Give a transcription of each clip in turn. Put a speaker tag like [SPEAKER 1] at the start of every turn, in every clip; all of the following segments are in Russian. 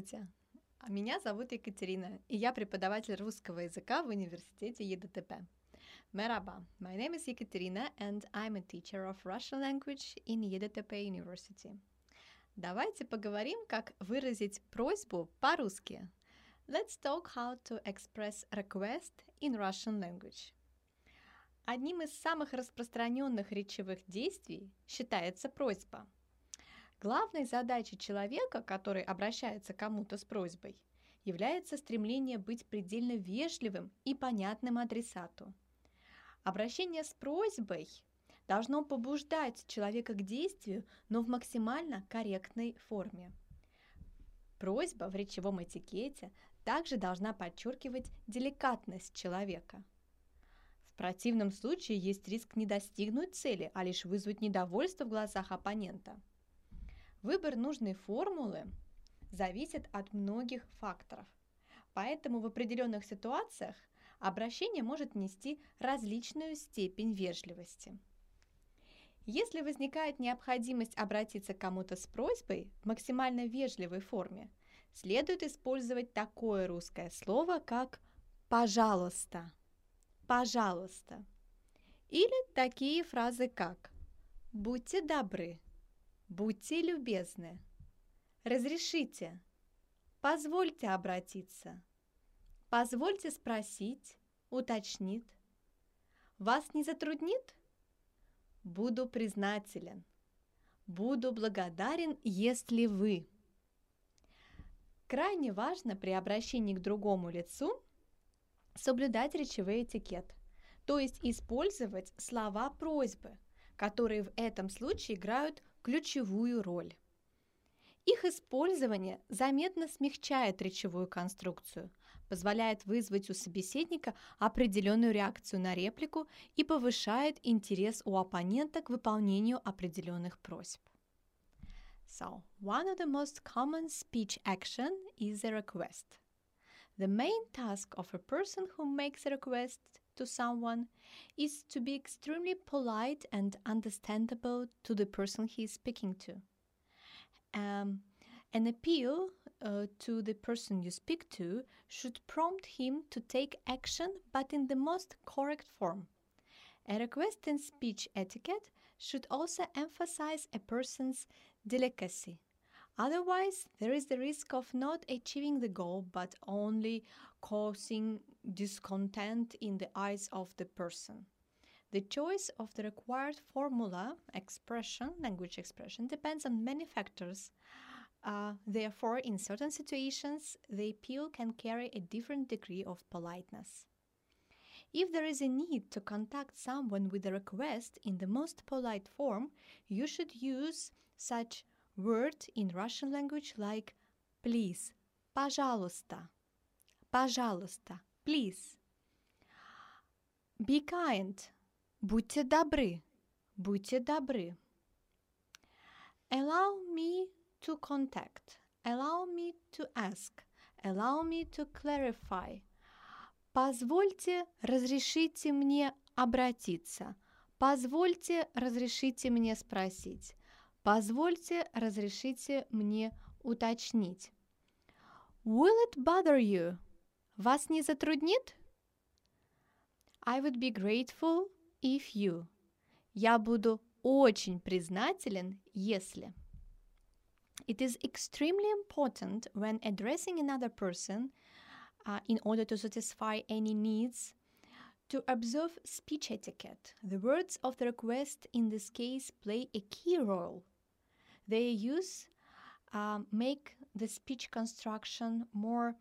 [SPEAKER 1] Здравствуйте! А Меня зовут Екатерина, и я преподаватель русского языка в университете ЕДТП. Merhaba, my name is Ekaterina and I'm a teacher of Russian language in EDTP University. Давайте поговорим, как выразить просьбу по-русски. Let's talk how to express request in Russian language. Одним из самых распространенных речевых действий считается просьба – Главной задачей человека, который обращается к кому-то с просьбой, является стремление быть предельно вежливым и понятным адресату. Обращение с просьбой должно побуждать человека к действию, но в максимально корректной форме. Просьба в речевом этикете также должна подчеркивать деликатность человека. В противном случае есть риск не достигнуть цели, а лишь вызвать недовольство в глазах оппонента – Выбор нужной формулы зависит от многих факторов. Поэтому в определенных ситуациях обращение может нести различную степень вежливости. Если возникает необходимость обратиться к кому-то с просьбой в максимально вежливой форме, следует использовать такое русское слово, как «пожалуйста», «пожалуйста». Или такие фразы, как «будьте добры», Будьте любезны. Разрешите. Позвольте обратиться. Позвольте спросить, уточнит. Вас не затруднит? Буду признателен. Буду благодарен, если вы. Крайне важно при обращении к другому лицу соблюдать речевой этикет, то есть использовать слова просьбы, которые в этом случае играют ключевую роль. Их использование заметно смягчает речевую конструкцию, позволяет вызвать у собеседника определенную реакцию на реплику и повышает интерес у оппонента к выполнению определенных просьб. So, one of the most common speech action is a request. The main task of a person who makes a request to someone is to be extremely polite and understandable to the person he is speaking to. Um, an appeal uh, to the person you speak to should prompt him to take action, but in the most correct form. A request in speech etiquette should also emphasize a person's delicacy. Otherwise, there is the risk of not achieving the goal but only causing discontent in the eyes of the person. The choice of the required formula, expression, language expression, depends on many factors. Uh, therefore, in certain situations, the appeal can carry a different degree of politeness. If there is a need to contact someone with a request in the most polite form, you should use such word in Russian language like please, пожалуйста, пожалуйста, please. Be kind. Будьте добры. Будьте добры. Allow me to contact. Allow me to ask. Allow me to clarify. Позвольте, разрешите мне обратиться. Позвольте, разрешите мне спросить. Позвольте, разрешите мне уточнить. Will it bother you? Вас не затруднит? I would be grateful if you. Я буду очень признателен, если. It is extremely important when addressing another person uh, in order to satisfy any needs to observe speech etiquette. The words of the request in this case play a key role. Their use uh, make the speech construction more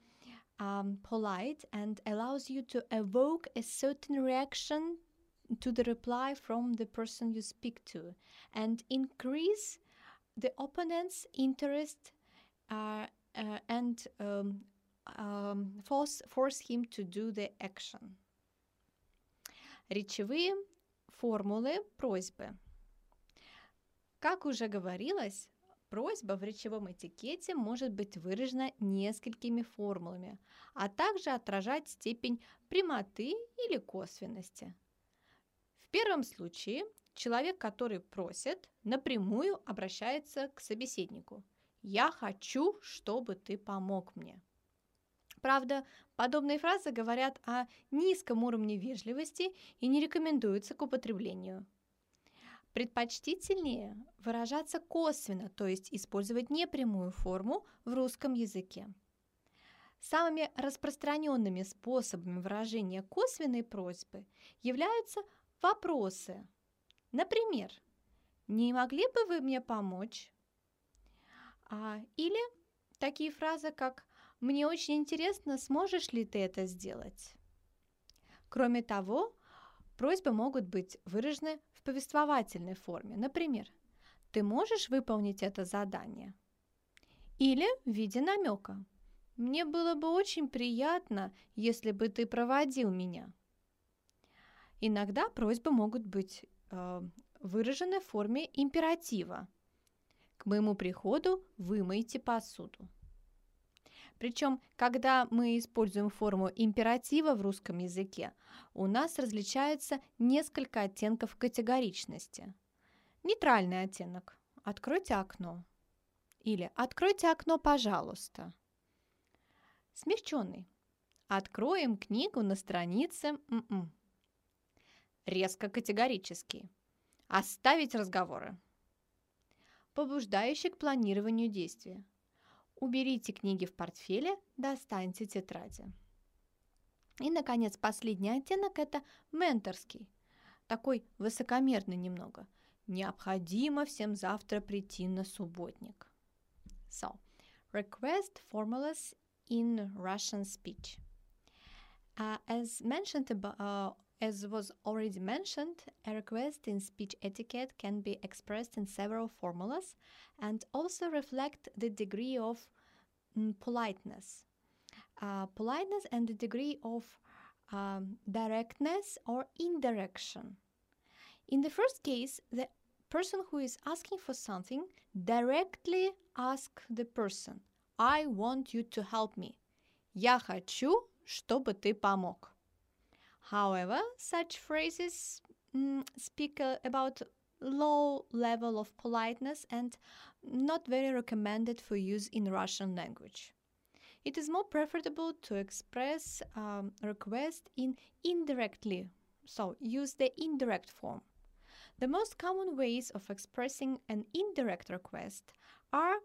[SPEAKER 1] um, polite and allows you to evoke a certain reaction to the reply from the person you speak to and increase the opponent's interest uh, uh, and um, um, force, force him to do the action. Речевые формулы просьбы. Как уже говорилось, Просьба в речевом этикете может быть выражена несколькими формулами, а также отражать степень прямоты или косвенности. В первом случае человек, который просит, напрямую обращается к собеседнику Я хочу, чтобы ты помог мне. Правда, подобные фразы говорят о низком уровне вежливости и не рекомендуются к употреблению. Предпочтительнее выражаться косвенно, то есть использовать непрямую форму в русском языке. Самыми распространенными способами выражения косвенной просьбы являются вопросы. Например, «Не могли бы вы мне помочь?» а, Или такие фразы, как «Мне очень интересно, сможешь ли ты это сделать?» Кроме того, просьбы могут быть выражены повествовательной форме. Например, «Ты можешь выполнить это задание?» Или в виде намека. «Мне было бы очень приятно, если бы ты проводил меня». Иногда просьбы могут быть э, выражены в форме императива. К моему приходу вымойте посуду. Причем, когда мы используем форму императива в русском языке, у нас различается несколько оттенков категоричности. Нейтральный оттенок – «откройте окно» или «откройте окно, пожалуйста». Смягченный – «откроем книгу на странице м-м». Резко категорический – «оставить разговоры». Побуждающий к планированию действия – Уберите книги в портфеле, достаньте тетради. И, наконец, последний оттенок – это менторский, такой высокомерный немного. Необходимо всем завтра прийти на субботник. So, request formulas in Russian speech. Uh, as mentioned above, uh, As was already mentioned, a request in speech etiquette can be expressed in several formulas and also reflect the degree of mm, politeness. Uh, politeness and the degree of um, directness or indirection. In the first case, the person who is asking for something directly ask the person, I want you to help me. Я хочу, чтобы ты помог. However, such phrases mm, speak uh, about low level of politeness and not very recommended for use in Russian language. It is more preferable to express um, request in indirectly, so use the indirect form. The most common ways of expressing an indirect request are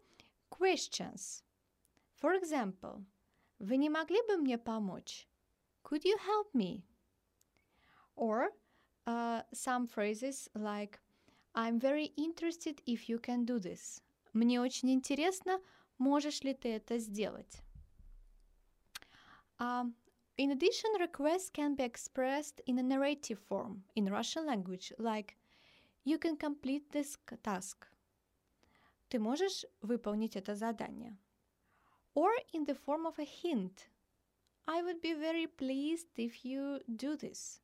[SPEAKER 1] questions. For example, Вы не могли бы мне помочь? Could you help me? Or uh, some phrases like I'm very interested if you can do this. Мне очень интересно, можешь ли ты это сделать. Um, in addition, requests can be expressed in a narrative form in Russian language, like You can complete this task. Ты можешь выполнить это задание. Or in the form of a hint. I would be very pleased if you do this.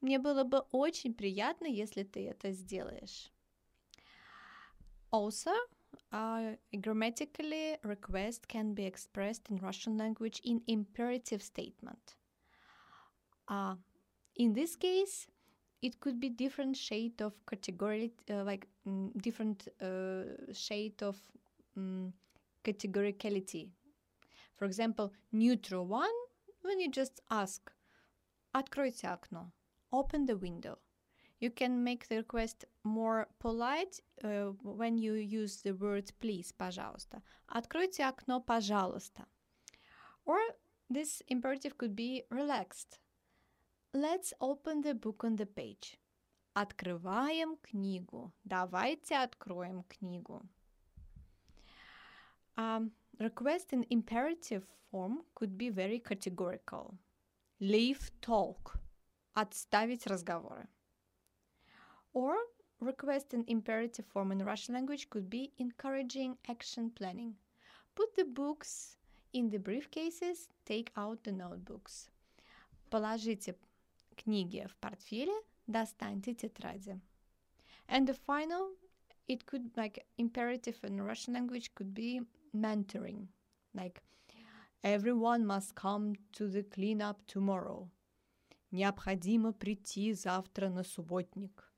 [SPEAKER 1] Мне было бы очень приятно, если ты это сделаешь. Also, uh, grammatically, request can be expressed in Russian language in imperative statement. Uh, in this case, it could be different shade of category, uh, like mm, different uh, shade of um, categoricality. For example, neutral one, when you just ask, откройте окно open the window. You can make the request more polite uh, when you use the word please, пожалуйста. Откройте окно, пожалуйста. Or this imperative could be relaxed. Let's open the book on the page. Открываем книгу. Давайте откроем книгу. Um, request in imperative form could be very categorical. Leave talk. отставить разговоры. Or request an imperative form in Russian language could be encouraging action planning. Put the books in the briefcases, take out the notebooks. Положите книги в портфеле, достаньте тетради. And the final, it could like imperative in Russian language could be mentoring, like everyone must come to the cleanup tomorrow. Необходимо прийти завтра на субботник.